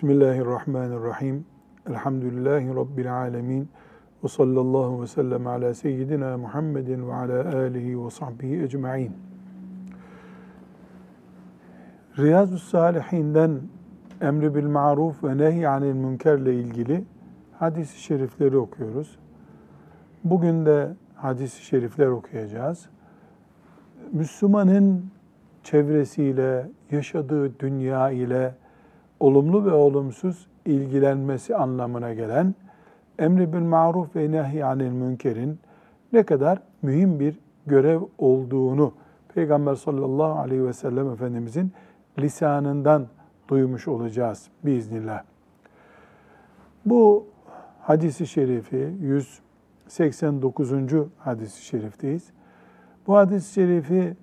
Bismillahirrahmanirrahim. Elhamdülillahi Rabbil alemin. Ve sallallahu ve sellem ala seyyidina Muhammedin ve ala alihi ve sahbihi ecma'in. Riyazu Salihinden emri bil maruf ve nehy anil münkerle ilgili hadis-i şerifleri okuyoruz. Bugün de hadis-i şerifler okuyacağız. Müslümanın çevresiyle, yaşadığı dünya ile olumlu ve olumsuz ilgilenmesi anlamına gelen emri bil maruf ve nehy anil münkerin ne kadar mühim bir görev olduğunu Peygamber sallallahu aleyhi ve sellem Efendimizin lisanından duymuş olacağız biiznillah. Bu hadisi şerifi 189. hadisi şerifteyiz. Bu hadis-i şerifi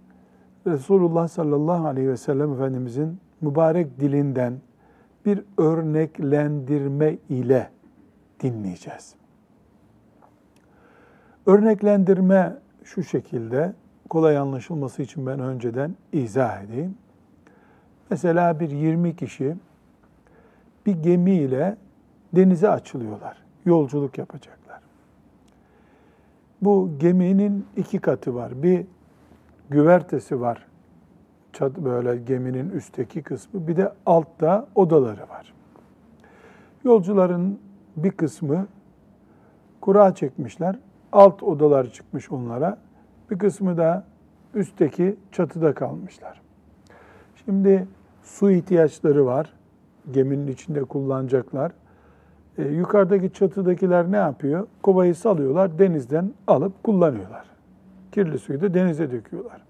Resulullah sallallahu aleyhi ve sellem Efendimizin mübarek dilinden bir örneklendirme ile dinleyeceğiz. Örneklendirme şu şekilde, kolay anlaşılması için ben önceden izah edeyim. Mesela bir 20 kişi bir gemiyle denize açılıyorlar. Yolculuk yapacaklar. Bu geminin iki katı var. Bir güvertesi var. Çat böyle geminin üstteki kısmı. Bir de altta odaları var. Yolcuların bir kısmı kura çekmişler. Alt odalar çıkmış onlara. Bir kısmı da üstteki çatıda kalmışlar. Şimdi su ihtiyaçları var. Geminin içinde kullanacaklar. E, yukarıdaki çatıdakiler ne yapıyor? Kovayı salıyorlar, denizden alıp kullanıyorlar. Kirli suyu da denize döküyorlar.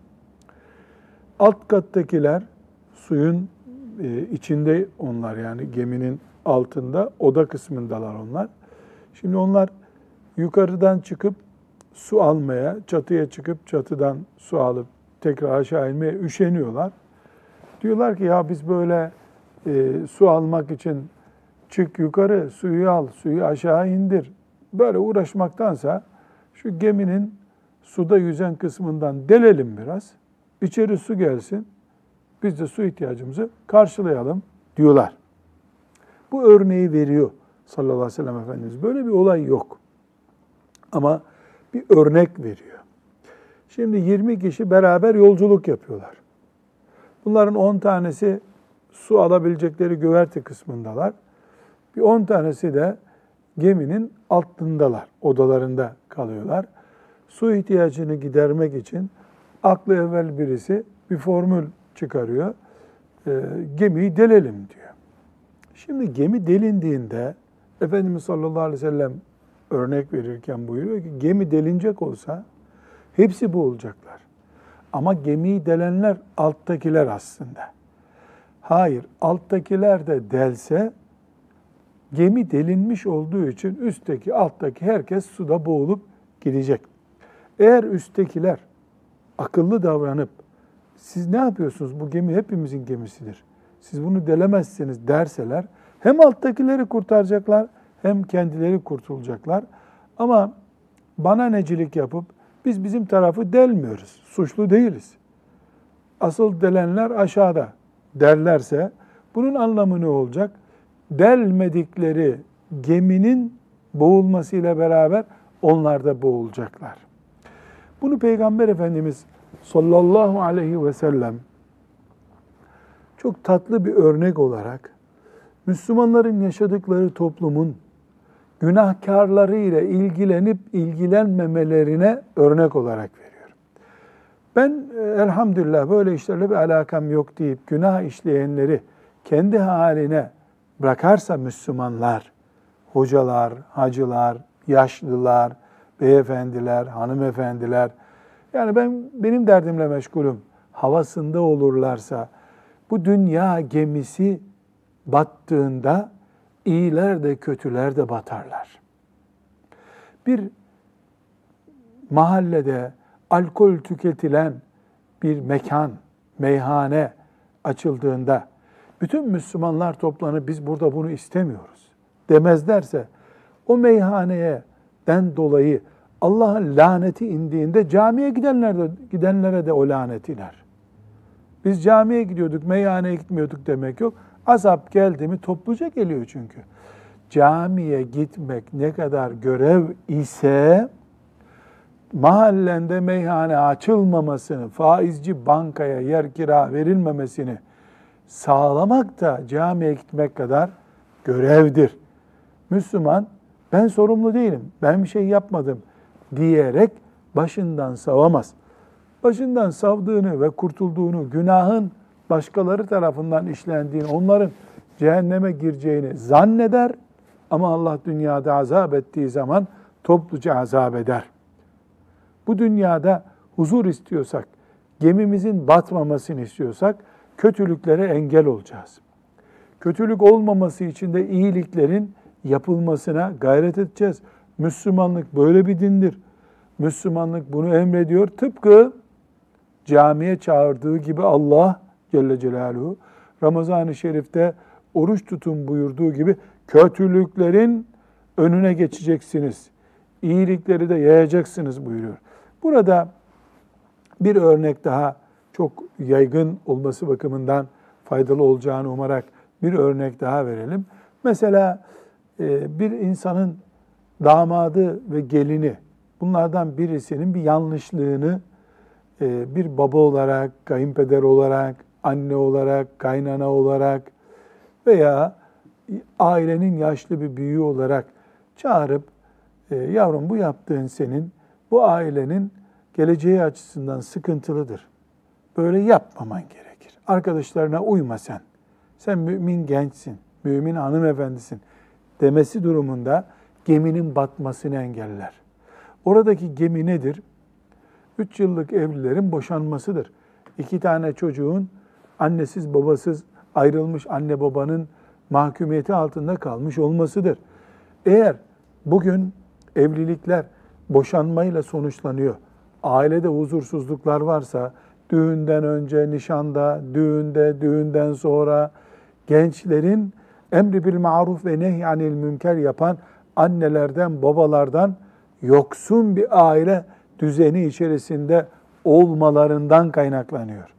Alt kattakiler suyun e, içinde onlar yani geminin altında oda kısmındalar onlar. Şimdi onlar yukarıdan çıkıp su almaya, çatıya çıkıp çatıdan su alıp tekrar aşağı inmeye üşeniyorlar. Diyorlar ki ya biz böyle e, su almak için çık yukarı suyu al, suyu aşağı indir. Böyle uğraşmaktansa şu geminin suda yüzen kısmından delelim biraz. İçeri su gelsin. Biz de su ihtiyacımızı karşılayalım diyorlar. Bu örneği veriyor sallallahu aleyhi ve sellem Efendimiz. Böyle bir olay yok. Ama bir örnek veriyor. Şimdi 20 kişi beraber yolculuk yapıyorlar. Bunların 10 tanesi su alabilecekleri güverte kısmındalar. Bir 10 tanesi de geminin altındalar, odalarında kalıyorlar. Su ihtiyacını gidermek için aklı evvel birisi bir formül çıkarıyor. E, gemiyi delelim diyor. Şimdi gemi delindiğinde Efendimiz sallallahu aleyhi ve sellem örnek verirken buyuruyor ki gemi delinecek olsa hepsi boğulacaklar. Ama gemiyi delenler alttakiler aslında. Hayır, alttakiler de delse gemi delinmiş olduğu için üstteki alttaki herkes suda boğulup gidecek. Eğer üsttekiler akıllı davranıp siz ne yapıyorsunuz? Bu gemi hepimizin gemisidir. Siz bunu delemezseniz derseler hem alttakileri kurtaracaklar hem kendileri kurtulacaklar. Ama bana necilik yapıp biz bizim tarafı delmiyoruz. Suçlu değiliz. Asıl delenler aşağıda derlerse bunun anlamı ne olacak? Delmedikleri geminin boğulmasıyla beraber onlar da boğulacaklar. Bunu Peygamber Efendimiz sallallahu aleyhi ve sellem çok tatlı bir örnek olarak Müslümanların yaşadıkları toplumun günahkarları ile ilgilenip ilgilenmemelerine örnek olarak veriyor. Ben e, elhamdülillah böyle işlerle bir alakam yok deyip günah işleyenleri kendi haline bırakarsa Müslümanlar, hocalar, hacılar, yaşlılar, beyefendiler, hanımefendiler, yani ben benim derdimle meşgulüm havasında olurlarsa bu dünya gemisi battığında iyiler de kötüler de batarlar. Bir mahallede alkol tüketilen bir mekan, meyhane açıldığında bütün Müslümanlar toplanıp biz burada bunu istemiyoruz demezlerse o meyhaneye den dolayı Allah'ın laneti indiğinde camiye gidenler de, gidenlere de o lanet iner. Biz camiye gidiyorduk, meyhaneye gitmiyorduk demek yok. Azap geldi mi topluca geliyor çünkü. Camiye gitmek ne kadar görev ise mahallende meyhane açılmamasını, faizci bankaya yer kira verilmemesini sağlamak da camiye gitmek kadar görevdir. Müslüman ben sorumlu değilim, ben bir şey yapmadım diyerek başından savamaz. Başından savdığını ve kurtulduğunu, günahın başkaları tarafından işlendiğini, onların cehenneme gireceğini zanneder ama Allah dünyada azap ettiği zaman topluca azap eder. Bu dünyada huzur istiyorsak, gemimizin batmamasını istiyorsak kötülüklere engel olacağız. Kötülük olmaması için de iyiliklerin yapılmasına gayret edeceğiz. Müslümanlık böyle bir dindir. Müslümanlık bunu emrediyor. Tıpkı camiye çağırdığı gibi Allah Celle Celaluhu Ramazan-ı Şerif'te oruç tutun buyurduğu gibi kötülüklerin önüne geçeceksiniz. İyilikleri de yayacaksınız buyuruyor. Burada bir örnek daha çok yaygın olması bakımından faydalı olacağını umarak bir örnek daha verelim. Mesela bir insanın damadı ve gelini bunlardan birisinin bir yanlışlığını e, bir baba olarak, kayınpeder olarak, anne olarak, kaynana olarak veya ailenin yaşlı bir büyüğü olarak çağırıp e, yavrum bu yaptığın senin bu ailenin geleceği açısından sıkıntılıdır. Böyle yapmaman gerekir. Arkadaşlarına uyma sen. Sen mümin gençsin, mümin hanımefendisin demesi durumunda geminin batmasını engeller. Oradaki gemi nedir? Üç yıllık evlilerin boşanmasıdır. İki tane çocuğun annesiz babasız ayrılmış anne babanın mahkumiyeti altında kalmış olmasıdır. Eğer bugün evlilikler boşanmayla sonuçlanıyor, ailede huzursuzluklar varsa, düğünden önce, nişanda, düğünde, düğünden sonra gençlerin emri bil maruf ve nehyanil münker yapan annelerden, babalardan yoksun bir aile düzeni içerisinde olmalarından kaynaklanıyor.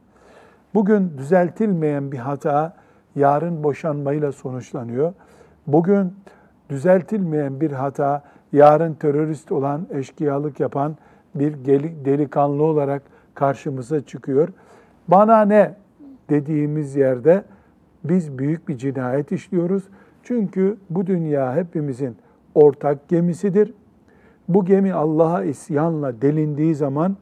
Bugün düzeltilmeyen bir hata yarın boşanmayla sonuçlanıyor. Bugün düzeltilmeyen bir hata yarın terörist olan, eşkıyalık yapan bir delikanlı olarak karşımıza çıkıyor. Bana ne dediğimiz yerde biz büyük bir cinayet işliyoruz. Çünkü bu dünya hepimizin ortak gemisidir. Bu gemi Allah'a isyanla delindiği zaman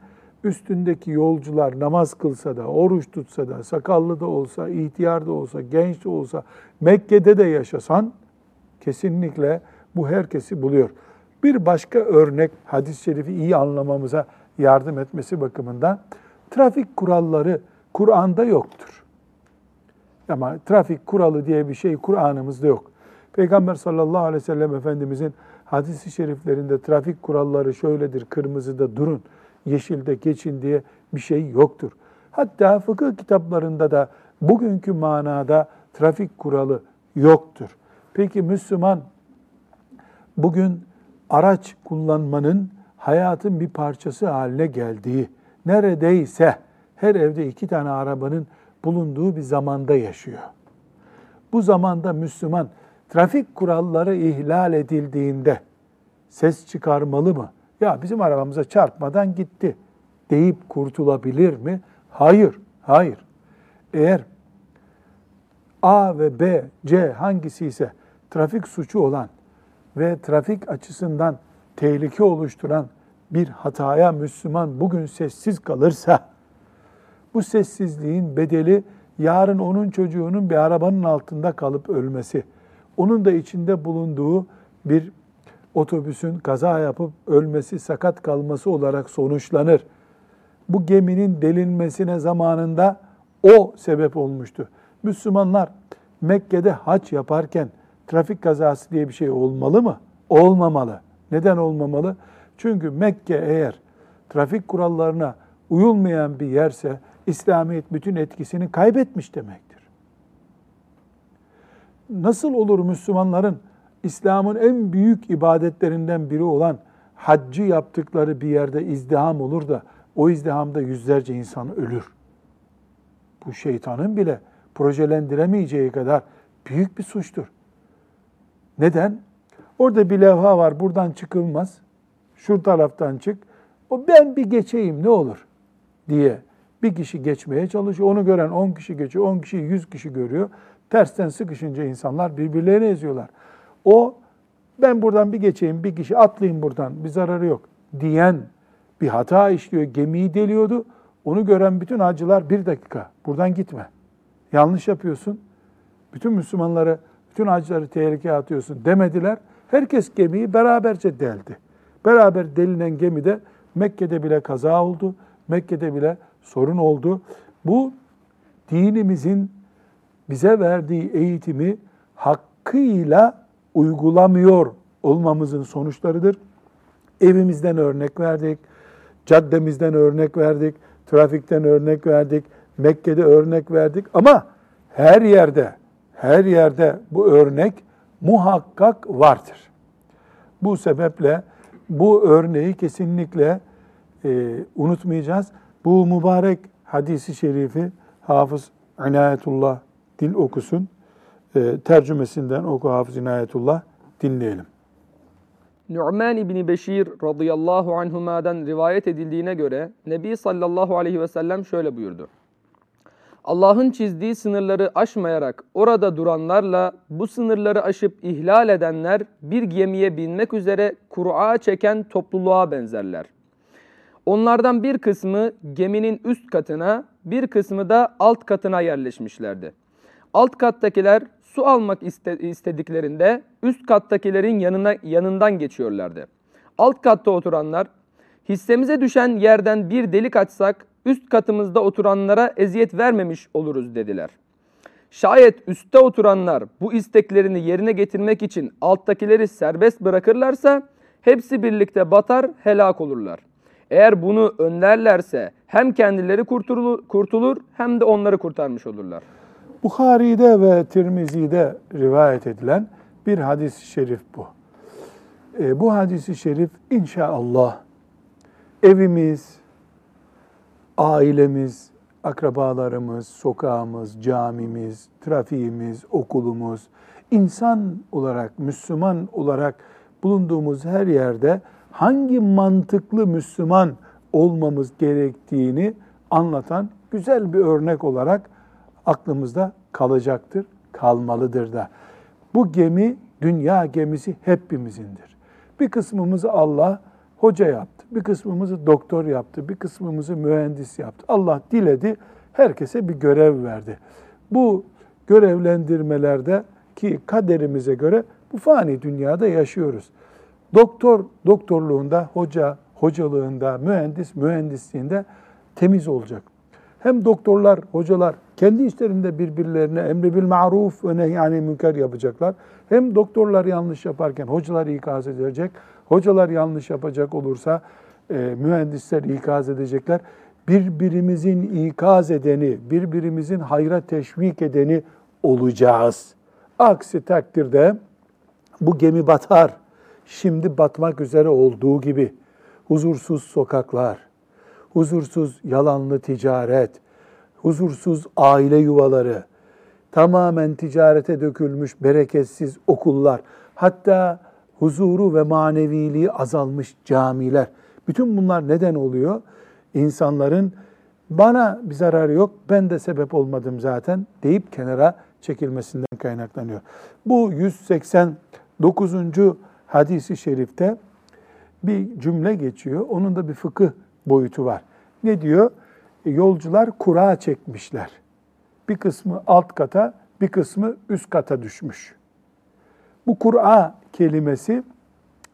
üstündeki yolcular namaz kılsa da, oruç tutsa da, sakallı da olsa, ihtiyar da olsa, genç de olsa, Mekke'de de yaşasan kesinlikle bu herkesi buluyor. Bir başka örnek hadis-i şerifi iyi anlamamıza yardım etmesi bakımından trafik kuralları Kur'an'da yoktur. Ama trafik kuralı diye bir şey Kur'an'ımızda yok. Peygamber sallallahu aleyhi ve sellem Efendimizin hadisi şeriflerinde trafik kuralları şöyledir, kırmızıda durun, yeşilde geçin diye bir şey yoktur. Hatta fıkıh kitaplarında da bugünkü manada trafik kuralı yoktur. Peki Müslüman bugün araç kullanmanın hayatın bir parçası haline geldiği, neredeyse her evde iki tane arabanın bulunduğu bir zamanda yaşıyor. Bu zamanda Müslüman trafik kuralları ihlal edildiğinde ses çıkarmalı mı? Ya bizim arabamıza çarpmadan gitti deyip kurtulabilir mi? Hayır, hayır. Eğer A ve B, C hangisi ise trafik suçu olan ve trafik açısından tehlike oluşturan bir hataya Müslüman bugün sessiz kalırsa, bu sessizliğin bedeli yarın onun çocuğunun bir arabanın altında kalıp ölmesi, onun da içinde bulunduğu bir otobüsün kaza yapıp ölmesi, sakat kalması olarak sonuçlanır. Bu geminin delinmesine zamanında o sebep olmuştu. Müslümanlar Mekke'de haç yaparken trafik kazası diye bir şey olmalı mı? Olmamalı. Neden olmamalı? Çünkü Mekke eğer trafik kurallarına uyulmayan bir yerse İslamiyet bütün etkisini kaybetmiş demektir. Nasıl olur Müslümanların İslam'ın en büyük ibadetlerinden biri olan haccı yaptıkları bir yerde izdiham olur da o izdihamda yüzlerce insan ölür. Bu şeytanın bile projelendiremeyeceği kadar büyük bir suçtur. Neden? Orada bir levha var, buradan çıkılmaz. Şu taraftan çık. O ben bir geçeyim ne olur diye bir kişi geçmeye çalışıyor. Onu gören 10 kişi geçiyor, 10 kişi 100 kişi görüyor. Tersten sıkışınca insanlar birbirlerini eziyorlar. O ben buradan bir geçeyim, bir kişi atlayayım buradan, bir zararı yok diyen bir hata işliyor. Gemiyi deliyordu. Onu gören bütün hacılar bir dakika buradan gitme. Yanlış yapıyorsun. Bütün Müslümanları, bütün hacıları tehlikeye atıyorsun demediler. Herkes gemiyi beraberce deldi. Beraber delinen gemide Mekke'de bile kaza oldu. Mekke'de bile sorun oldu. Bu dinimizin bize verdiği eğitimi hakkıyla uygulamıyor olmamızın sonuçlarıdır. Evimizden örnek verdik, caddemizden örnek verdik, trafikten örnek verdik, Mekke'de örnek verdik ama her yerde, her yerde bu örnek muhakkak vardır. Bu sebeple bu örneği kesinlikle e, unutmayacağız. Bu mübarek hadisi şerifi Hafız İnayetullah dil okusun. E, tercümesinden oku Hafız İnayetullah dinleyelim. Nu'man İbni Beşir radıyallahu anhuma'dan rivayet edildiğine göre Nebi sallallahu aleyhi ve sellem şöyle buyurdu. Allah'ın çizdiği sınırları aşmayarak orada duranlarla bu sınırları aşıp ihlal edenler bir gemiye binmek üzere Kur'a çeken topluluğa benzerler. Onlardan bir kısmı geminin üst katına, bir kısmı da alt katına yerleşmişlerdi. Alt kattakiler su almak istediklerinde üst kattakilerin yanına yanından geçiyorlardı. Alt katta oturanlar hissemize düşen yerden bir delik açsak üst katımızda oturanlara eziyet vermemiş oluruz dediler. Şayet üstte oturanlar bu isteklerini yerine getirmek için alttakileri serbest bırakırlarsa hepsi birlikte batar, helak olurlar. Eğer bunu önlerlerse hem kendileri kurtulur, kurtulur hem de onları kurtarmış olurlar. Bukhari'de ve Tirmizi'de rivayet edilen bir hadis-i şerif bu. E, bu hadis-i şerif inşallah evimiz, ailemiz, akrabalarımız, sokağımız, camimiz, trafiğimiz, okulumuz, insan olarak, Müslüman olarak bulunduğumuz her yerde hangi mantıklı Müslüman olmamız gerektiğini anlatan güzel bir örnek olarak aklımızda kalacaktır, kalmalıdır da. Bu gemi dünya gemisi hepimizindir. Bir kısmımızı Allah hoca yaptı, bir kısmımızı doktor yaptı, bir kısmımızı mühendis yaptı. Allah diledi, herkese bir görev verdi. Bu görevlendirmelerde ki kaderimize göre bu fani dünyada yaşıyoruz. Doktor doktorluğunda, hoca hocalığında, mühendis mühendisliğinde temiz olacak. Hem doktorlar, hocalar kendi işlerinde birbirlerine emri bil maruf ve nehyani münker yapacaklar. Hem doktorlar yanlış yaparken hocalar ikaz edecek. Hocalar yanlış yapacak olursa e, mühendisler ikaz edecekler. Birbirimizin ikaz edeni, birbirimizin hayra teşvik edeni olacağız. Aksi takdirde bu gemi batar. Şimdi batmak üzere olduğu gibi huzursuz sokaklar, huzursuz yalanlı ticaret, huzursuz aile yuvaları, tamamen ticarete dökülmüş bereketsiz okullar, hatta huzuru ve maneviliği azalmış camiler. Bütün bunlar neden oluyor? İnsanların bana bir zararı yok, ben de sebep olmadım zaten deyip kenara çekilmesinden kaynaklanıyor. Bu 189. hadisi şerifte bir cümle geçiyor. Onun da bir fıkıh boyutu var. Ne diyor? E, yolcular kura çekmişler. Bir kısmı alt kata, bir kısmı üst kata düşmüş. Bu Kur'a kelimesi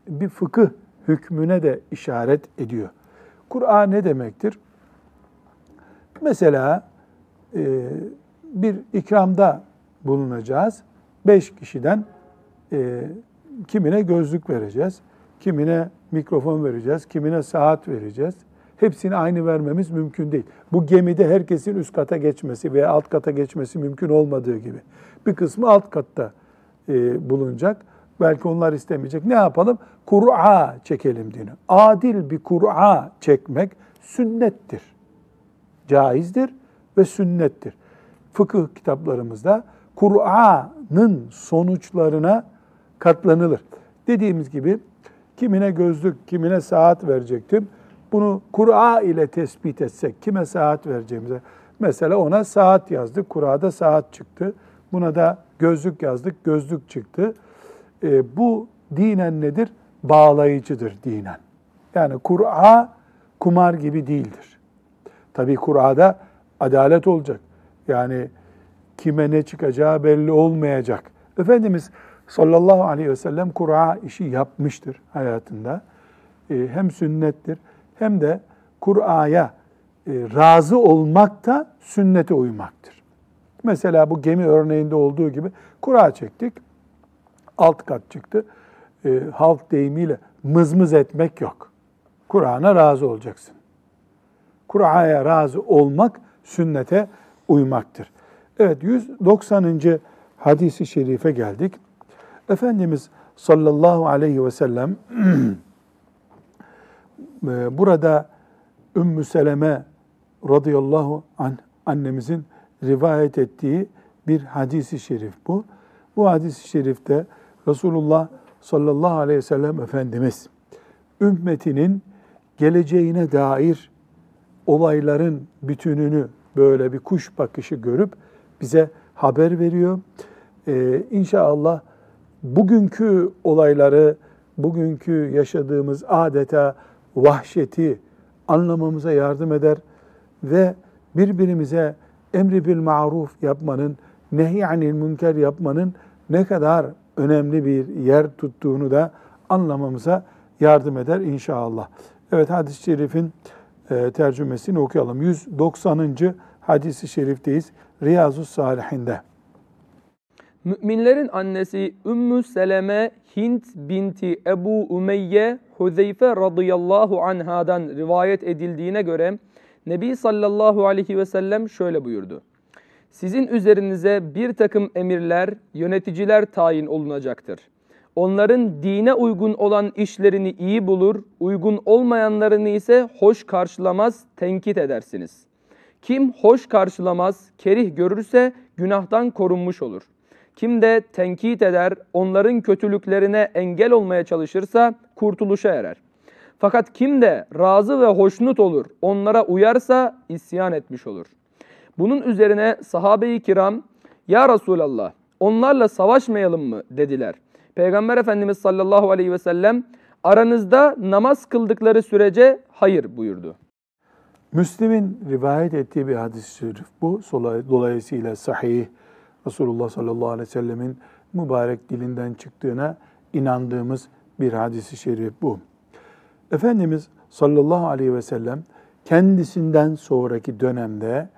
bir fıkıh hükmüne de işaret ediyor. Kur'a ne demektir? Mesela e, bir ikramda bulunacağız. Beş kişiden e, kimine gözlük vereceğiz, kimine mikrofon vereceğiz, kimine saat vereceğiz. Hepsini aynı vermemiz mümkün değil. Bu gemide herkesin üst kata geçmesi veya alt kata geçmesi mümkün olmadığı gibi. Bir kısmı alt katta e, bulunacak. Belki onlar istemeyecek. Ne yapalım? Kur'a çekelim dini. Adil bir Kur'a çekmek sünnettir. Caizdir ve sünnettir. Fıkıh kitaplarımızda Kur'an'ın sonuçlarına katlanılır. Dediğimiz gibi kimine gözlük, kimine saat verecektim. Bunu Kur'a ile tespit etsek, kime saat vereceğimize. Mesela ona saat yazdık, Kur'a'da saat çıktı. Buna da gözlük yazdık, gözlük çıktı. E, bu dinen nedir? Bağlayıcıdır dinen. Yani Kur'a kumar gibi değildir. Tabii Kur'a'da adalet olacak. Yani kime ne çıkacağı belli olmayacak. Efendimiz sallallahu aleyhi ve sellem Kur'a işi yapmıştır hayatında. E, hem sünnettir hem de Kur'a'ya e, razı olmak da sünnete uymaktır. Mesela bu gemi örneğinde olduğu gibi Kur'a çektik, alt kat çıktı. E, halk deyimiyle mızmız etmek yok. Kur'an'a razı olacaksın. Kur'an'a razı olmak sünnete uymaktır. Evet 190. hadisi şerife geldik. Efendimiz sallallahu aleyhi ve sellem e, burada Ümmü Seleme radıyallahu anh annemizin rivayet ettiği bir hadisi şerif bu. Bu hadisi şerifte Resulullah sallallahu aleyhi ve sellem Efendimiz ümmetinin geleceğine dair olayların bütününü böyle bir kuş bakışı görüp bize haber veriyor. Ee, inşallah bugünkü olayları, bugünkü yaşadığımız adeta vahşeti anlamamıza yardım eder ve birbirimize emri bil maruf yapmanın, nehyanil münker yapmanın ne kadar önemli bir yer tuttuğunu da anlamamıza yardım eder inşallah. Evet hadis-i şerifin e, tercümesini okuyalım. 190. hadisi şerifteyiz. Riyazu Salihinde. Müminlerin annesi Ümmü Seleme Hint binti Ebu Umeyye Huzeyfe radıyallahu anhadan rivayet edildiğine göre Nebi sallallahu aleyhi ve sellem şöyle buyurdu. Sizin üzerinize bir takım emirler, yöneticiler tayin olunacaktır. Onların dine uygun olan işlerini iyi bulur, uygun olmayanlarını ise hoş karşılamaz, tenkit edersiniz. Kim hoş karşılamaz, kerih görürse günahtan korunmuş olur. Kim de tenkit eder, onların kötülüklerine engel olmaya çalışırsa kurtuluşa erer. Fakat kim de razı ve hoşnut olur, onlara uyarsa isyan etmiş olur. Bunun üzerine sahabe-i kiram, Ya Resulallah, onlarla savaşmayalım mı dediler. Peygamber Efendimiz sallallahu aleyhi ve sellem, aranızda namaz kıldıkları sürece hayır buyurdu. Müslim'in rivayet ettiği bir hadis-i şerif bu. Dolayısıyla sahih, Resulullah sallallahu aleyhi ve sellemin mübarek dilinden çıktığına inandığımız bir hadisi şerif bu. Efendimiz sallallahu aleyhi ve sellem kendisinden sonraki dönemde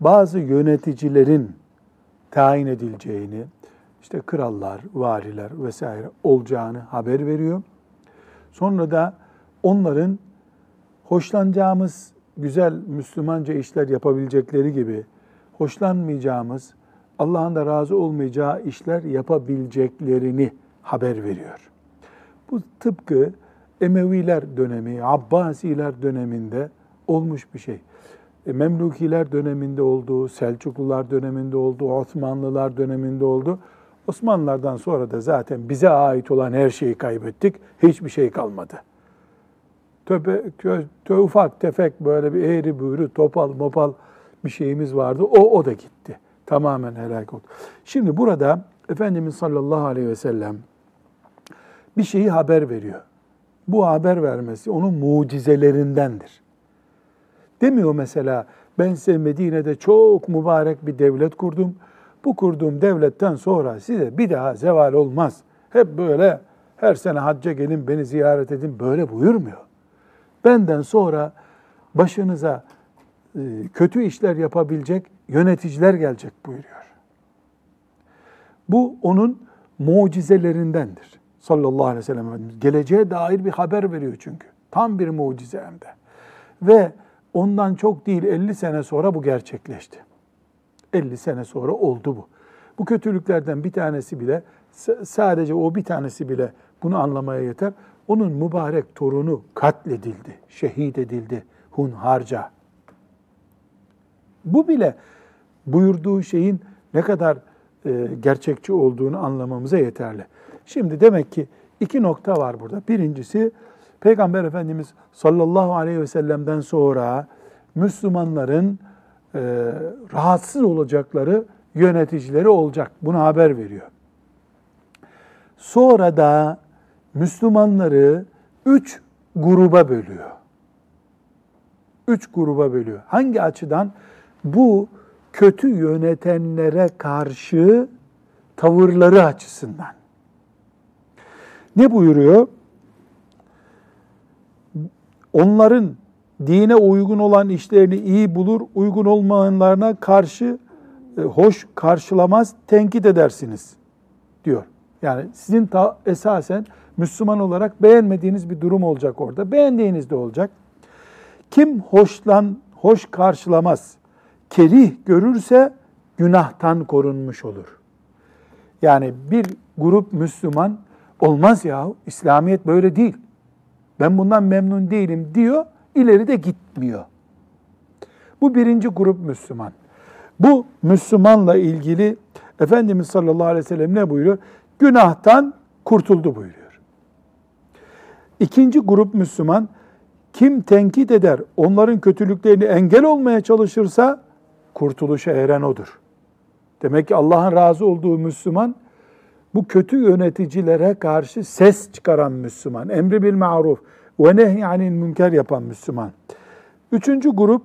bazı yöneticilerin tayin edileceğini, işte krallar, variler vesaire olacağını haber veriyor. Sonra da onların hoşlanacağımız güzel Müslümanca işler yapabilecekleri gibi hoşlanmayacağımız, Allah'ın da razı olmayacağı işler yapabileceklerini haber veriyor. Bu tıpkı Emeviler dönemi, Abbasiler döneminde olmuş bir şey. E, Memlukiler döneminde oldu, Selçuklular döneminde oldu, Osmanlılar döneminde oldu. Osmanlılardan sonra da zaten bize ait olan her şeyi kaybettik. Hiçbir şey kalmadı. Töpe, kö, tö, ufak tefek böyle bir eğri büğrü, topal mopal bir şeyimiz vardı. O, o da gitti. Tamamen helak oldu. Şimdi burada Efendimiz sallallahu aleyhi ve sellem bir şeyi haber veriyor. Bu haber vermesi onun mucizelerindendir. Demiyor mesela ben size Medine'de çok mübarek bir devlet kurdum. Bu kurduğum devletten sonra size bir daha zeval olmaz. Hep böyle her sene hacca gelin beni ziyaret edin böyle buyurmuyor. Benden sonra başınıza e, kötü işler yapabilecek yöneticiler gelecek buyuruyor. Bu onun mucizelerindendir. Sallallahu aleyhi ve sellem Geleceğe dair bir haber veriyor çünkü. Tam bir mucize hem de. Ve ondan çok değil 50 sene sonra bu gerçekleşti. 50 sene sonra oldu bu. Bu kötülüklerden bir tanesi bile sadece o bir tanesi bile bunu anlamaya yeter. Onun mübarek torunu katledildi, şehit edildi hunharca. Bu bile buyurduğu şeyin ne kadar e, gerçekçi olduğunu anlamamıza yeterli. Şimdi demek ki iki nokta var burada. Birincisi Peygamber Efendimiz sallallahu aleyhi ve sellem'den sonra Müslümanların e, rahatsız olacakları yöneticileri olacak. Bunu haber veriyor. Sonra da Müslümanları üç gruba bölüyor. Üç gruba bölüyor. Hangi açıdan? Bu kötü yönetenlere karşı tavırları açısından. Ne buyuruyor? Onların dine uygun olan işlerini iyi bulur, uygun olmayanlarına karşı e, hoş karşılamaz, tenkit edersiniz diyor. Yani sizin ta, esasen Müslüman olarak beğenmediğiniz bir durum olacak orada. Beğendiğiniz de olacak. Kim hoşlan, hoş karşılamaz, kerih görürse günahtan korunmuş olur. Yani bir grup Müslüman olmaz ya İslamiyet böyle değil. Ben bundan memnun değilim diyor, ileri de gitmiyor. Bu birinci grup Müslüman. Bu Müslümanla ilgili Efendimiz sallallahu aleyhi ve sellem ne buyuruyor? Günahtan kurtuldu buyuruyor. İkinci grup Müslüman, kim tenkit eder, onların kötülüklerini engel olmaya çalışırsa kurtuluşa eren odur. Demek ki Allah'ın razı olduğu Müslüman, bu kötü yöneticilere karşı ses çıkaran Müslüman, emri bil maruf ve nehyanil münker yapan Müslüman. Üçüncü grup,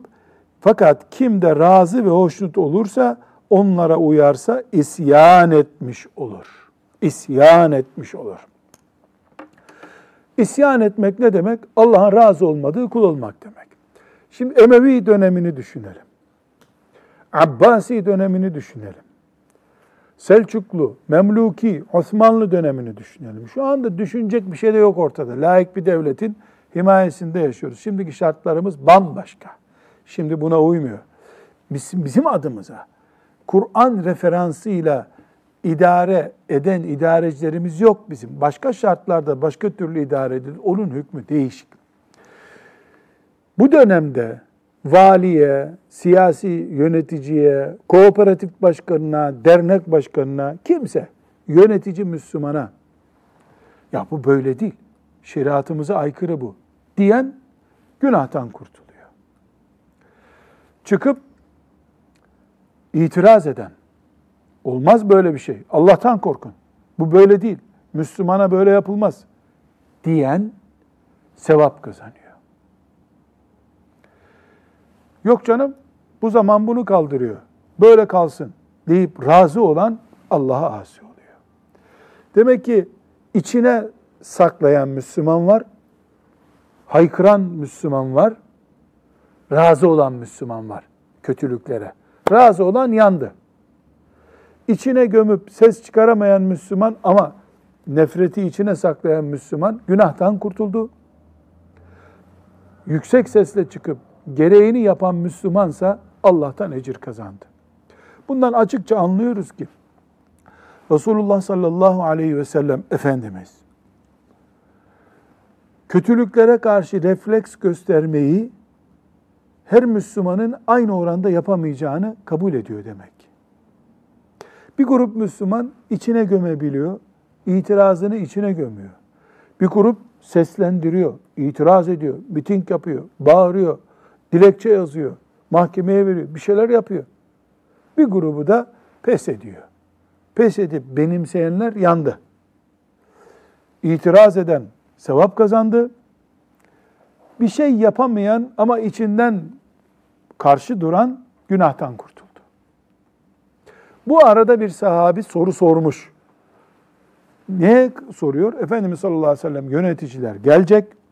fakat kim de razı ve hoşnut olursa, onlara uyarsa isyan etmiş olur. İsyan etmiş olur. İsyan etmek ne demek? Allah'ın razı olmadığı kul olmak demek. Şimdi Emevi dönemini düşünelim. Abbasi dönemini düşünelim. Selçuklu, Memluki, Osmanlı dönemini düşünelim. Şu anda düşünecek bir şey de yok ortada. Layık bir devletin himayesinde yaşıyoruz. Şimdiki şartlarımız bambaşka. Şimdi buna uymuyor. Bizim, bizim adımıza Kur'an referansıyla idare eden idarecilerimiz yok bizim. Başka şartlarda başka türlü idare edilir. Onun hükmü değişik. Bu dönemde valiye, siyasi yöneticiye, kooperatif başkanına, dernek başkanına, kimse yönetici Müslümana ya bu böyle değil, şeriatımıza aykırı bu diyen günahtan kurtuluyor. Çıkıp itiraz eden, olmaz böyle bir şey, Allah'tan korkun, bu böyle değil, Müslümana böyle yapılmaz diyen sevap kazanıyor. Yok canım bu zaman bunu kaldırıyor. Böyle kalsın deyip razı olan Allah'a asi oluyor. Demek ki içine saklayan Müslüman var, haykıran Müslüman var, razı olan Müslüman var kötülüklere. Razı olan yandı. İçine gömüp ses çıkaramayan Müslüman ama nefreti içine saklayan Müslüman günahtan kurtuldu. Yüksek sesle çıkıp gereğini yapan Müslümansa Allah'tan ecir kazandı. Bundan açıkça anlıyoruz ki Resulullah sallallahu aleyhi ve sellem Efendimiz kötülüklere karşı refleks göstermeyi her Müslümanın aynı oranda yapamayacağını kabul ediyor demek. Bir grup Müslüman içine gömebiliyor, itirazını içine gömüyor. Bir grup seslendiriyor, itiraz ediyor, miting yapıyor, bağırıyor, dilekçe yazıyor, mahkemeye veriyor, bir şeyler yapıyor. Bir grubu da pes ediyor. Pes edip benimseyenler yandı. İtiraz eden sevap kazandı. Bir şey yapamayan ama içinden karşı duran günahtan kurtuldu. Bu arada bir sahabi soru sormuş. Ne soruyor? Efendimiz sallallahu aleyhi ve sellem yöneticiler gelecek.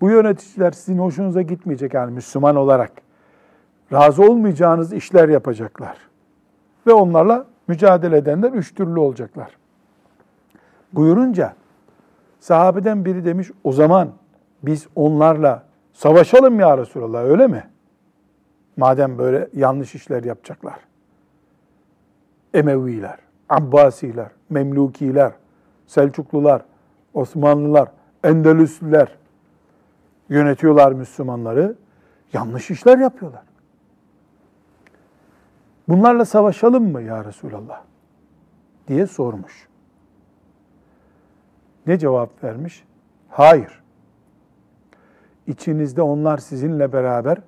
Bu yöneticiler sizin hoşunuza gitmeyecek yani Müslüman olarak. Razı olmayacağınız işler yapacaklar. Ve onlarla mücadele edenler üç türlü olacaklar. Buyurunca sahabeden biri demiş o zaman biz onlarla savaşalım ya Resulallah öyle mi? Madem böyle yanlış işler yapacaklar. Emeviler, Abbasiler, Memlukiler, Selçuklular, Osmanlılar, Endülüslüler, yönetiyorlar Müslümanları. Yanlış işler yapıyorlar. Bunlarla savaşalım mı ya Resulallah? diye sormuş. Ne cevap vermiş? Hayır. İçinizde onlar sizinle beraber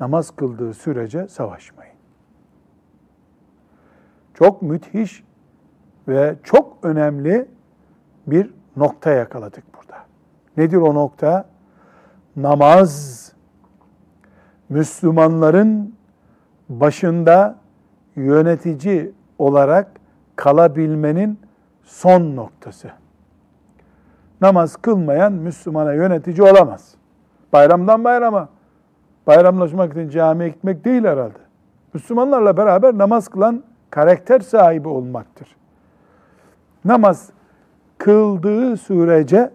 namaz kıldığı sürece savaşmayın. Çok müthiş ve çok önemli bir nokta yakaladık burada. Nedir o nokta? Namaz Müslümanların başında yönetici olarak kalabilmenin son noktası. Namaz kılmayan Müslümana yönetici olamaz. Bayramdan bayrama bayramlaşmak için camiye gitmek değil herhalde. Müslümanlarla beraber namaz kılan karakter sahibi olmaktır. Namaz kıldığı sürece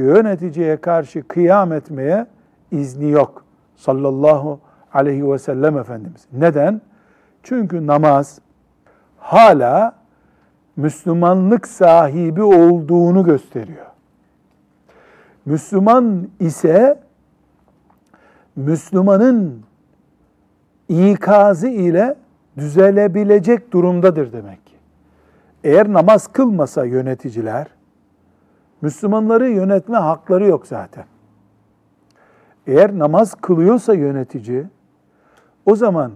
yöneticiye karşı kıyam etmeye izni yok. Sallallahu aleyhi ve sellem Efendimiz. Neden? Çünkü namaz hala Müslümanlık sahibi olduğunu gösteriyor. Müslüman ise Müslümanın ikazı ile düzelebilecek durumdadır demek ki. Eğer namaz kılmasa yöneticiler, Müslümanları yönetme hakları yok zaten. Eğer namaz kılıyorsa yönetici, o zaman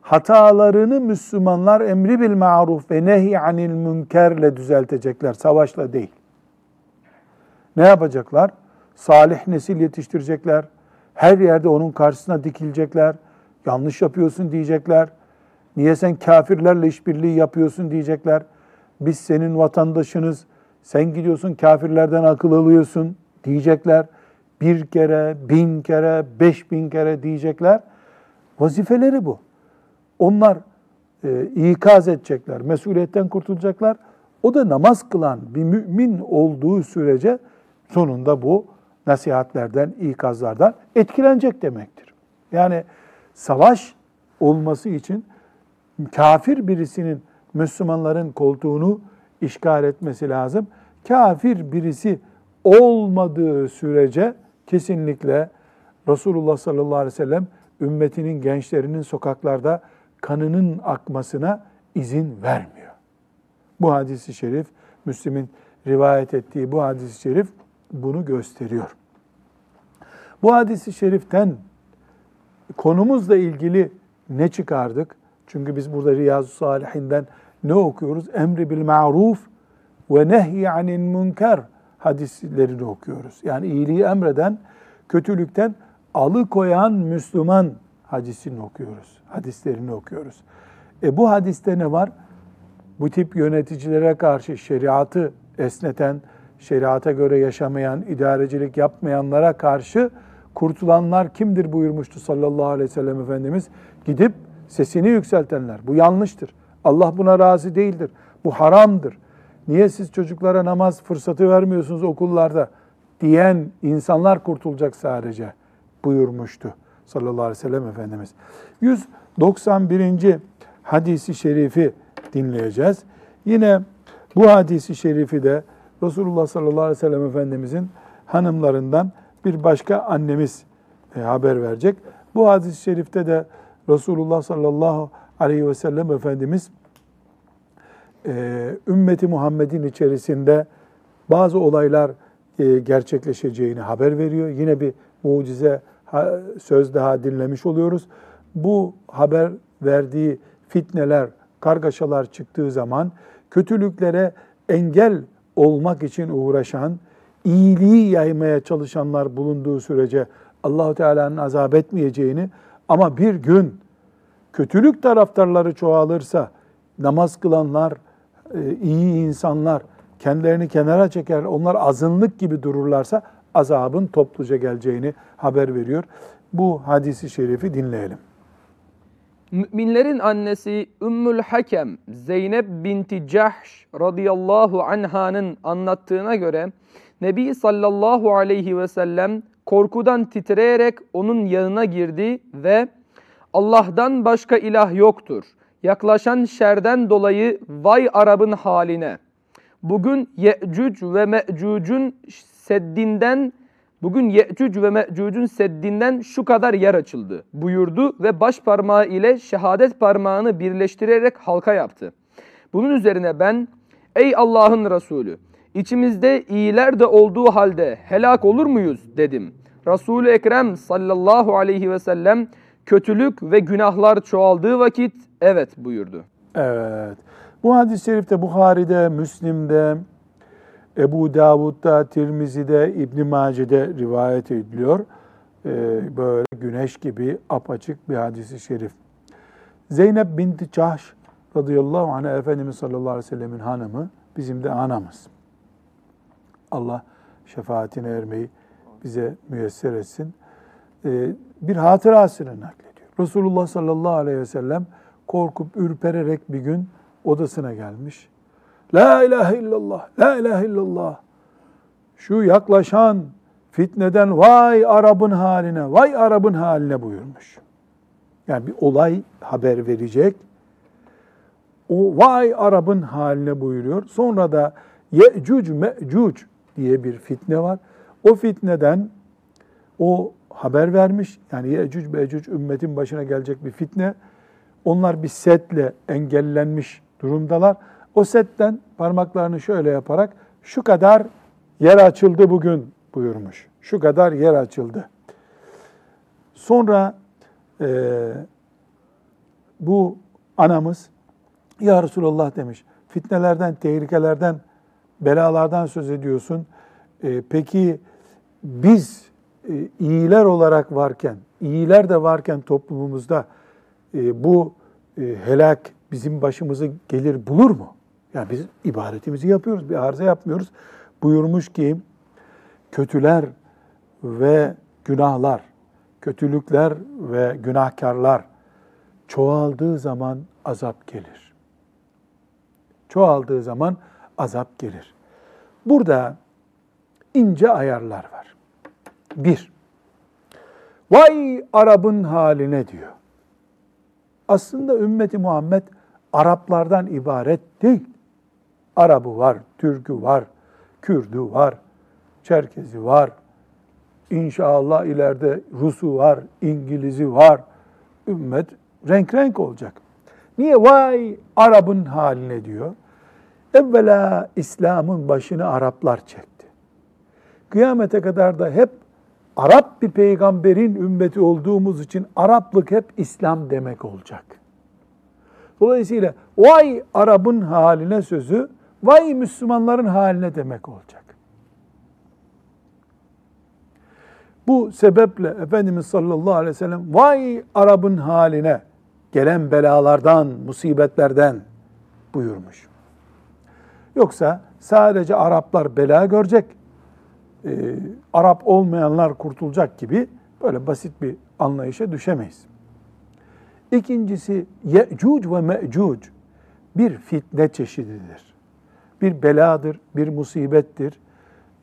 hatalarını Müslümanlar emri bil maruf ve nehy anil münkerle düzeltecekler, savaşla değil. Ne yapacaklar? Salih nesil yetiştirecekler. Her yerde onun karşısına dikilecekler. Yanlış yapıyorsun diyecekler. Niye sen kafirlerle işbirliği yapıyorsun diyecekler. Biz senin vatandaşınız. Sen gidiyorsun kafirlerden akıl alıyorsun diyecekler. Bir kere, bin kere, beş bin kere diyecekler. Vazifeleri bu. Onlar e, ikaz edecekler, mesuliyetten kurtulacaklar. O da namaz kılan bir mümin olduğu sürece sonunda bu nasihatlerden, ikazlardan etkilenecek demektir. Yani savaş olması için kafir birisinin Müslümanların koltuğunu işgal etmesi lazım. Kafir birisi olmadığı sürece kesinlikle Resulullah sallallahu aleyhi ve sellem ümmetinin gençlerinin sokaklarda kanının akmasına izin vermiyor. Bu hadisi şerif, Müslim'in rivayet ettiği bu hadisi şerif bunu gösteriyor. Bu hadisi şeriften konumuzla ilgili ne çıkardık? Çünkü biz burada Riyazu Salihinden ne okuyoruz? Emri bil ma'ruf ve nehy anil münker hadislerini okuyoruz. Yani iyiliği emreden, kötülükten alıkoyan Müslüman hadisini okuyoruz. Hadislerini okuyoruz. E bu hadiste ne var? Bu tip yöneticilere karşı şeriatı esneten, şeriata göre yaşamayan, idarecilik yapmayanlara karşı kurtulanlar kimdir buyurmuştu sallallahu aleyhi ve sellem Efendimiz? Gidip sesini yükseltenler. Bu yanlıştır. Allah buna razı değildir. Bu haramdır. Niye siz çocuklara namaz fırsatı vermiyorsunuz okullarda diyen insanlar kurtulacak sadece buyurmuştu sallallahu aleyhi ve sellem Efendimiz. 191. hadisi şerifi dinleyeceğiz. Yine bu hadisi şerifi de Resulullah sallallahu aleyhi ve sellem Efendimizin hanımlarından bir başka annemiz e, haber verecek. Bu hadis-i şerifte de Resulullah sallallahu aleyhi ve sellem Efendimiz e, ümmeti Muhammed'in içerisinde bazı olaylar e, gerçekleşeceğini haber veriyor. Yine bir mucize söz daha dinlemiş oluyoruz. Bu haber verdiği fitneler, kargaşalar çıktığı zaman kötülüklere engel olmak için uğraşan, iyiliği yaymaya çalışanlar bulunduğu sürece Allahu Teala'nın azap etmeyeceğini ama bir gün kötülük taraftarları çoğalırsa namaz kılanlar, e, iyi insanlar kendilerini kenara çeker, onlar azınlık gibi dururlarsa azabın topluca geleceğini haber veriyor. Bu hadisi şerifi dinleyelim. Müminlerin annesi Ümmül Hakem Zeynep binti Cahş radıyallahu anhanın anlattığına göre Nebi sallallahu aleyhi ve sellem korkudan titreyerek onun yanına girdi ve Allah'tan başka ilah yoktur. Yaklaşan şerden dolayı vay Arap'ın haline. Bugün Ye'cüc ve Me'cüc'ün seddinden Bugün Ye'cüc ve Me'cüc'ün seddinden şu kadar yer açıldı buyurdu ve baş parmağı ile şehadet parmağını birleştirerek halka yaptı. Bunun üzerine ben ey Allah'ın Resulü içimizde iyiler de olduğu halde helak olur muyuz dedim. Resul-i Ekrem sallallahu aleyhi ve sellem kötülük ve günahlar çoğaldığı vakit evet buyurdu. Evet. Bu hadis-i şerifte Bukhari'de, Müslim'de, Ebu Davud'da, Tirmizi'de, İbn Mace'de rivayet ediliyor. Ee, böyle güneş gibi apaçık bir hadisi şerif. Zeynep binti Cahş radıyallahu anh Efendimiz sallallahu aleyhi ve sellemin hanımı bizim de anamız. Allah şefaatine ermeyi bize müyesser etsin. Ee, bir hatırasını naklediyor. Resulullah sallallahu aleyhi ve sellem korkup ürpererek bir gün odasına gelmiş. La ilahe illallah, la ilahe illallah. Şu yaklaşan fitneden vay Arap'ın haline, vay Arap'ın haline buyurmuş. Yani bir olay haber verecek. O vay Arap'ın haline buyuruyor. Sonra da Ye'cuc Me'cuc diye bir fitne var. O fitneden o haber vermiş. Yani Ye'cuc Me'cuc ümmetin başına gelecek bir fitne. Onlar bir setle engellenmiş durumdalar. O setten parmaklarını şöyle yaparak şu kadar yer açıldı bugün buyurmuş. Şu kadar yer açıldı. Sonra e, bu anamız ya Resulallah demiş fitnelerden, tehlikelerden, belalardan söz ediyorsun. E, peki biz iyiler olarak varken, iyiler de varken toplumumuzda e, bu e, helak bizim başımızı gelir bulur mu? Yani biz ibadetimizi yapıyoruz, bir arıza yapmıyoruz. Buyurmuş ki kötüler ve günahlar, kötülükler ve günahkarlar çoğaldığı zaman azap gelir. Çoğaldığı zaman azap gelir. Burada ince ayarlar var. Bir, vay Arap'ın haline diyor. Aslında ümmeti Muhammed Araplardan ibaret değil. Arabı var, Türk'ü var, Kürdü var, Çerkezi var. İnşallah ileride Rus'u var, İngiliz'i var. Ümmet renk renk olacak. Niye? Vay Arap'ın haline diyor. Evvela İslam'ın başını Araplar çekti. Kıyamete kadar da hep Arap bir peygamberin ümmeti olduğumuz için Araplık hep İslam demek olacak. Dolayısıyla vay Arap'ın haline sözü vay Müslümanların haline demek olacak. Bu sebeple Efendimiz sallallahu aleyhi ve sellem vay Arap'ın haline gelen belalardan, musibetlerden buyurmuş. Yoksa sadece Araplar bela görecek, e, Arap olmayanlar kurtulacak gibi böyle basit bir anlayışa düşemeyiz. İkincisi Ye'cuc ve Me'cuc bir fitne çeşididir. Bir beladır, bir musibettir.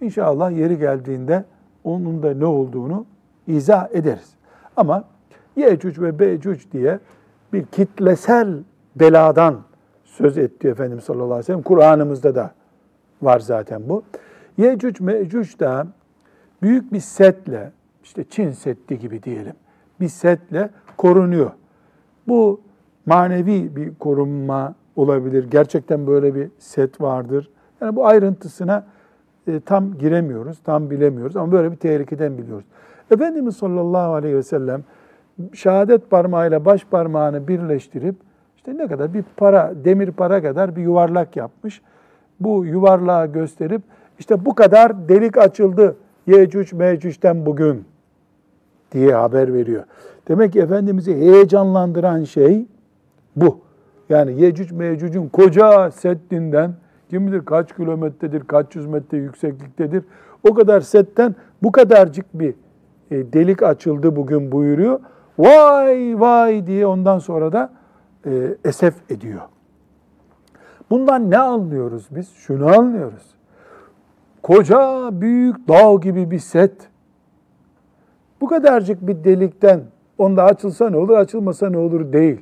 İnşallah yeri geldiğinde onun da ne olduğunu izah ederiz. Ama Ye'cuc ve Be'cuc diye bir kitlesel beladan söz etti Efendimiz sallallahu aleyhi ve sellem. Kur'an'ımızda da var zaten bu. Yecüc Mecüc da büyük bir setle, işte Çin Seddi gibi diyelim, bir setle korunuyor. Bu manevi bir korunma olabilir. Gerçekten böyle bir set vardır. Yani bu ayrıntısına e, tam giremiyoruz, tam bilemiyoruz ama böyle bir tehlikeden biliyoruz. Efendimiz sallallahu aleyhi ve sellem şehadet parmağıyla baş parmağını birleştirip işte ne kadar bir para, demir para kadar bir yuvarlak yapmış. Bu yuvarlağı gösterip işte bu kadar delik açıldı Yecüc Mecüc'ten bugün diye haber veriyor. Demek ki Efendimiz'i heyecanlandıran şey bu. Yani Yecüc Mecüc'ün koca seddinden kim bilir kaç kilometredir, kaç yüz metre yüksekliktedir. O kadar setten bu kadarcık bir e, delik açıldı bugün buyuruyor. Vay vay diye ondan sonra da e, esef ediyor. Bundan ne anlıyoruz biz? Şunu anlıyoruz. Koca büyük dağ gibi bir set. Bu kadarcık bir delikten onda açılsa ne olur, açılmasa ne olur değil.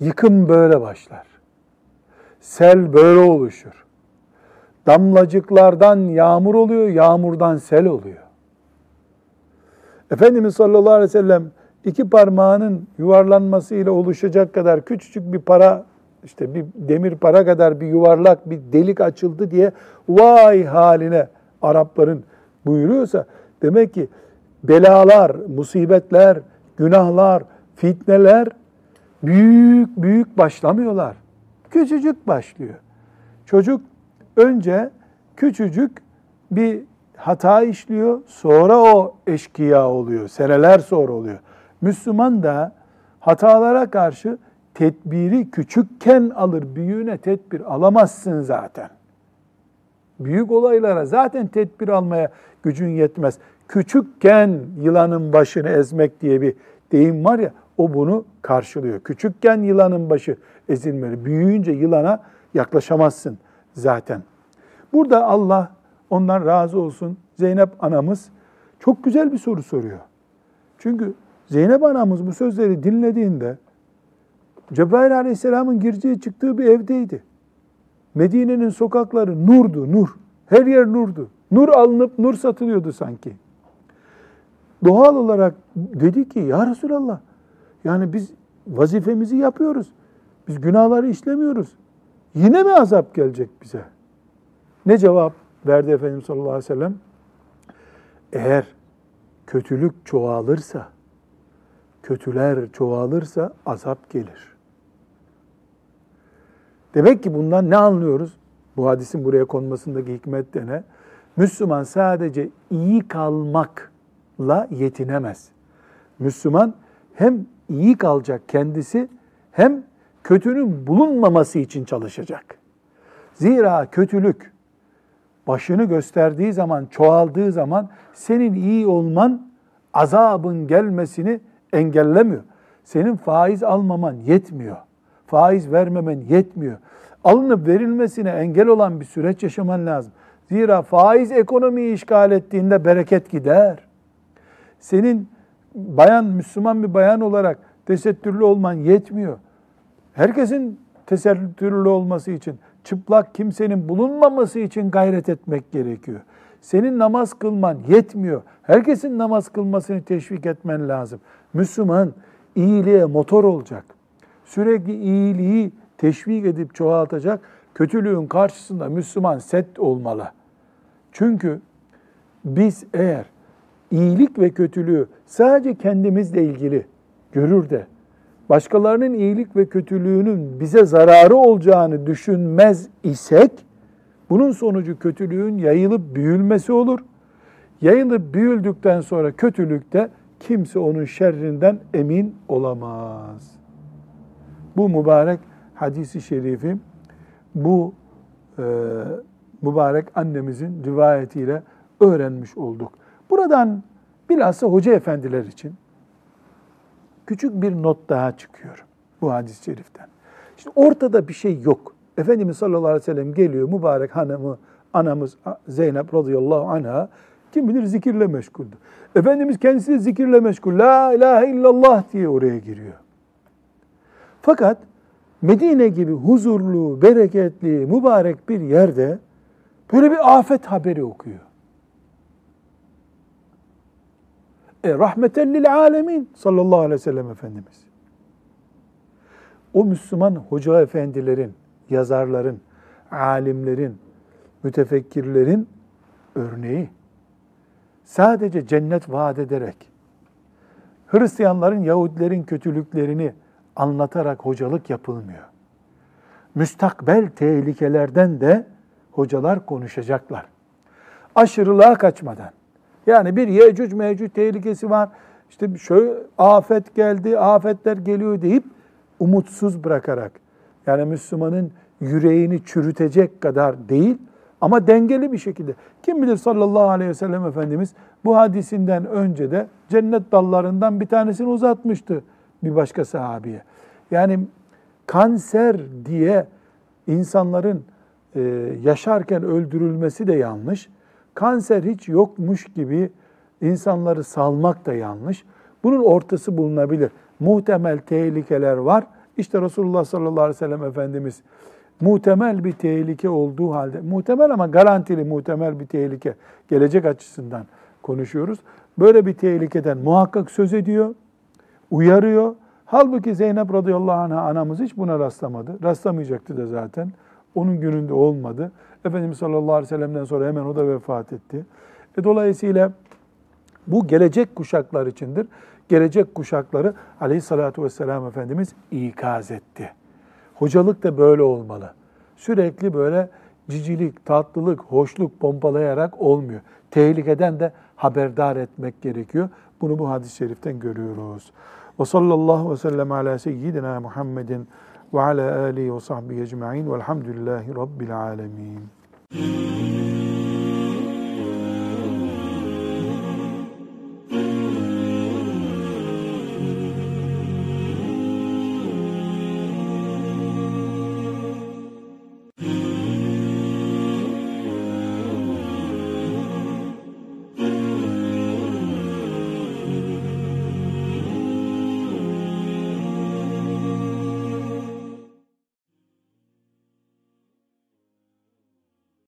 Yıkım böyle başlar. Sel böyle oluşur. Damlacıklardan yağmur oluyor, yağmurdan sel oluyor. Efendimiz sallallahu aleyhi ve sellem iki parmağının yuvarlanmasıyla oluşacak kadar küçücük bir para işte bir demir para kadar bir yuvarlak bir delik açıldı diye vay haline Arapların buyuruyorsa demek ki belalar, musibetler, günahlar, fitneler büyük büyük başlamıyorlar. Küçücük başlıyor. Çocuk önce küçücük bir hata işliyor, sonra o eşkıya oluyor. Seneler sonra oluyor. Müslüman da hatalara karşı tedbiri küçükken alır, büyüğüne tedbir alamazsın zaten. Büyük olaylara zaten tedbir almaya gücün yetmez. Küçükken yılanın başını ezmek diye bir deyim var ya, o bunu karşılıyor. Küçükken yılanın başı ezilmeli. Büyüyünce yılana yaklaşamazsın zaten. Burada Allah ondan razı olsun Zeynep anamız çok güzel bir soru soruyor. Çünkü Zeynep anamız bu sözleri dinlediğinde Cebrail aleyhisselamın gireceği çıktığı bir evdeydi. Medine'nin sokakları nurdu, nur. Her yer nurdu. Nur alınıp nur satılıyordu sanki. Doğal olarak dedi ki ya Resulallah yani biz vazifemizi yapıyoruz. Biz günahları işlemiyoruz. Yine mi azap gelecek bize? Ne cevap verdi Efendimiz sallallahu aleyhi ve sellem? Eğer kötülük çoğalırsa, kötüler çoğalırsa azap gelir. Demek ki bundan ne anlıyoruz? Bu hadisin buraya konmasındaki hikmet de ne? Müslüman sadece iyi kalmakla yetinemez. Müslüman hem iyi kalacak kendisi hem kötünün bulunmaması için çalışacak. Zira kötülük başını gösterdiği zaman, çoğaldığı zaman senin iyi olman azabın gelmesini engellemiyor. Senin faiz almaman yetmiyor. Faiz vermemen yetmiyor. Alınıp verilmesine engel olan bir süreç yaşaman lazım. Zira faiz ekonomiyi işgal ettiğinde bereket gider. Senin bayan, Müslüman bir bayan olarak tesettürlü olman yetmiyor. Herkesin tesettürlü olması için, çıplak kimsenin bulunmaması için gayret etmek gerekiyor. Senin namaz kılman yetmiyor. Herkesin namaz kılmasını teşvik etmen lazım. Müslüman iyiliğe motor olacak. Sürekli iyiliği teşvik edip çoğaltacak. Kötülüğün karşısında Müslüman set olmalı. Çünkü biz eğer iyilik ve kötülüğü sadece kendimizle ilgili görür de başkalarının iyilik ve kötülüğünün bize zararı olacağını düşünmez isek bunun sonucu kötülüğün yayılıp büyülmesi olur. Yayılıp büyüldükten sonra kötülükte kimse onun şerrinden emin olamaz. Bu mübarek hadisi şerifi bu e, mübarek annemizin rivayetiyle öğrenmiş olduk. Buradan bilhassa hoca efendiler için küçük bir not daha çıkıyor bu hadis-i şeriften. Şimdi ortada bir şey yok. Efendimiz sallallahu aleyhi ve sellem geliyor mübarek hanımı, anamız Zeynep radıyallahu anha kim bilir zikirle meşguldü. Efendimiz kendisi de zikirle meşgul. La ilahe illallah diye oraya giriyor. Fakat Medine gibi huzurlu, bereketli, mübarek bir yerde böyle bir afet haberi okuyor. E, rahmeten lil alemin sallallahu aleyhi ve sellem Efendimiz. O Müslüman hoca efendilerin, yazarların, alimlerin, mütefekkirlerin örneği. Sadece cennet vaat ederek, Hristiyanların, Yahudilerin kötülüklerini anlatarak hocalık yapılmıyor. Müstakbel tehlikelerden de hocalar konuşacaklar. Aşırılığa kaçmadan. Yani bir Yecüc Mecüc tehlikesi var. İşte şöyle afet geldi, afetler geliyor deyip umutsuz bırakarak. Yani Müslümanın yüreğini çürütecek kadar değil ama dengeli bir şekilde. Kim bilir sallallahu aleyhi ve sellem Efendimiz bu hadisinden önce de cennet dallarından bir tanesini uzatmıştı bir başka sahabiye. Yani kanser diye insanların e, yaşarken öldürülmesi de yanlış. Kanser hiç yokmuş gibi insanları salmak da yanlış. Bunun ortası bulunabilir. Muhtemel tehlikeler var. İşte Resulullah sallallahu aleyhi ve sellem Efendimiz muhtemel bir tehlike olduğu halde, muhtemel ama garantili muhtemel bir tehlike, gelecek açısından konuşuyoruz. böyle bir tehlikeden muhakkak söz ediyor, uyarıyor. Halbuki Zeynep radıyallahu anh'a anamız hiç buna rastlamadı. Rastlamayacaktı da zaten. Onun gününde olmadı. Efendimiz sallallahu aleyhi ve sellem'den sonra hemen o da vefat etti. E dolayısıyla bu gelecek kuşaklar içindir. Gelecek kuşakları aleyhissalatü vesselam Efendimiz ikaz etti. Hocalık da böyle olmalı. Sürekli böyle cicilik, tatlılık, hoşluk pompalayarak olmuyor. Tehlikeden de haberdar etmek gerekiyor. Bunu bu hadis-i şeriften görüyoruz. Ve sallallahu ve sellem ala seyyidina Muhammedin ve ala alihi ve sahbihi ecma'in velhamdülillahi rabbil alemin.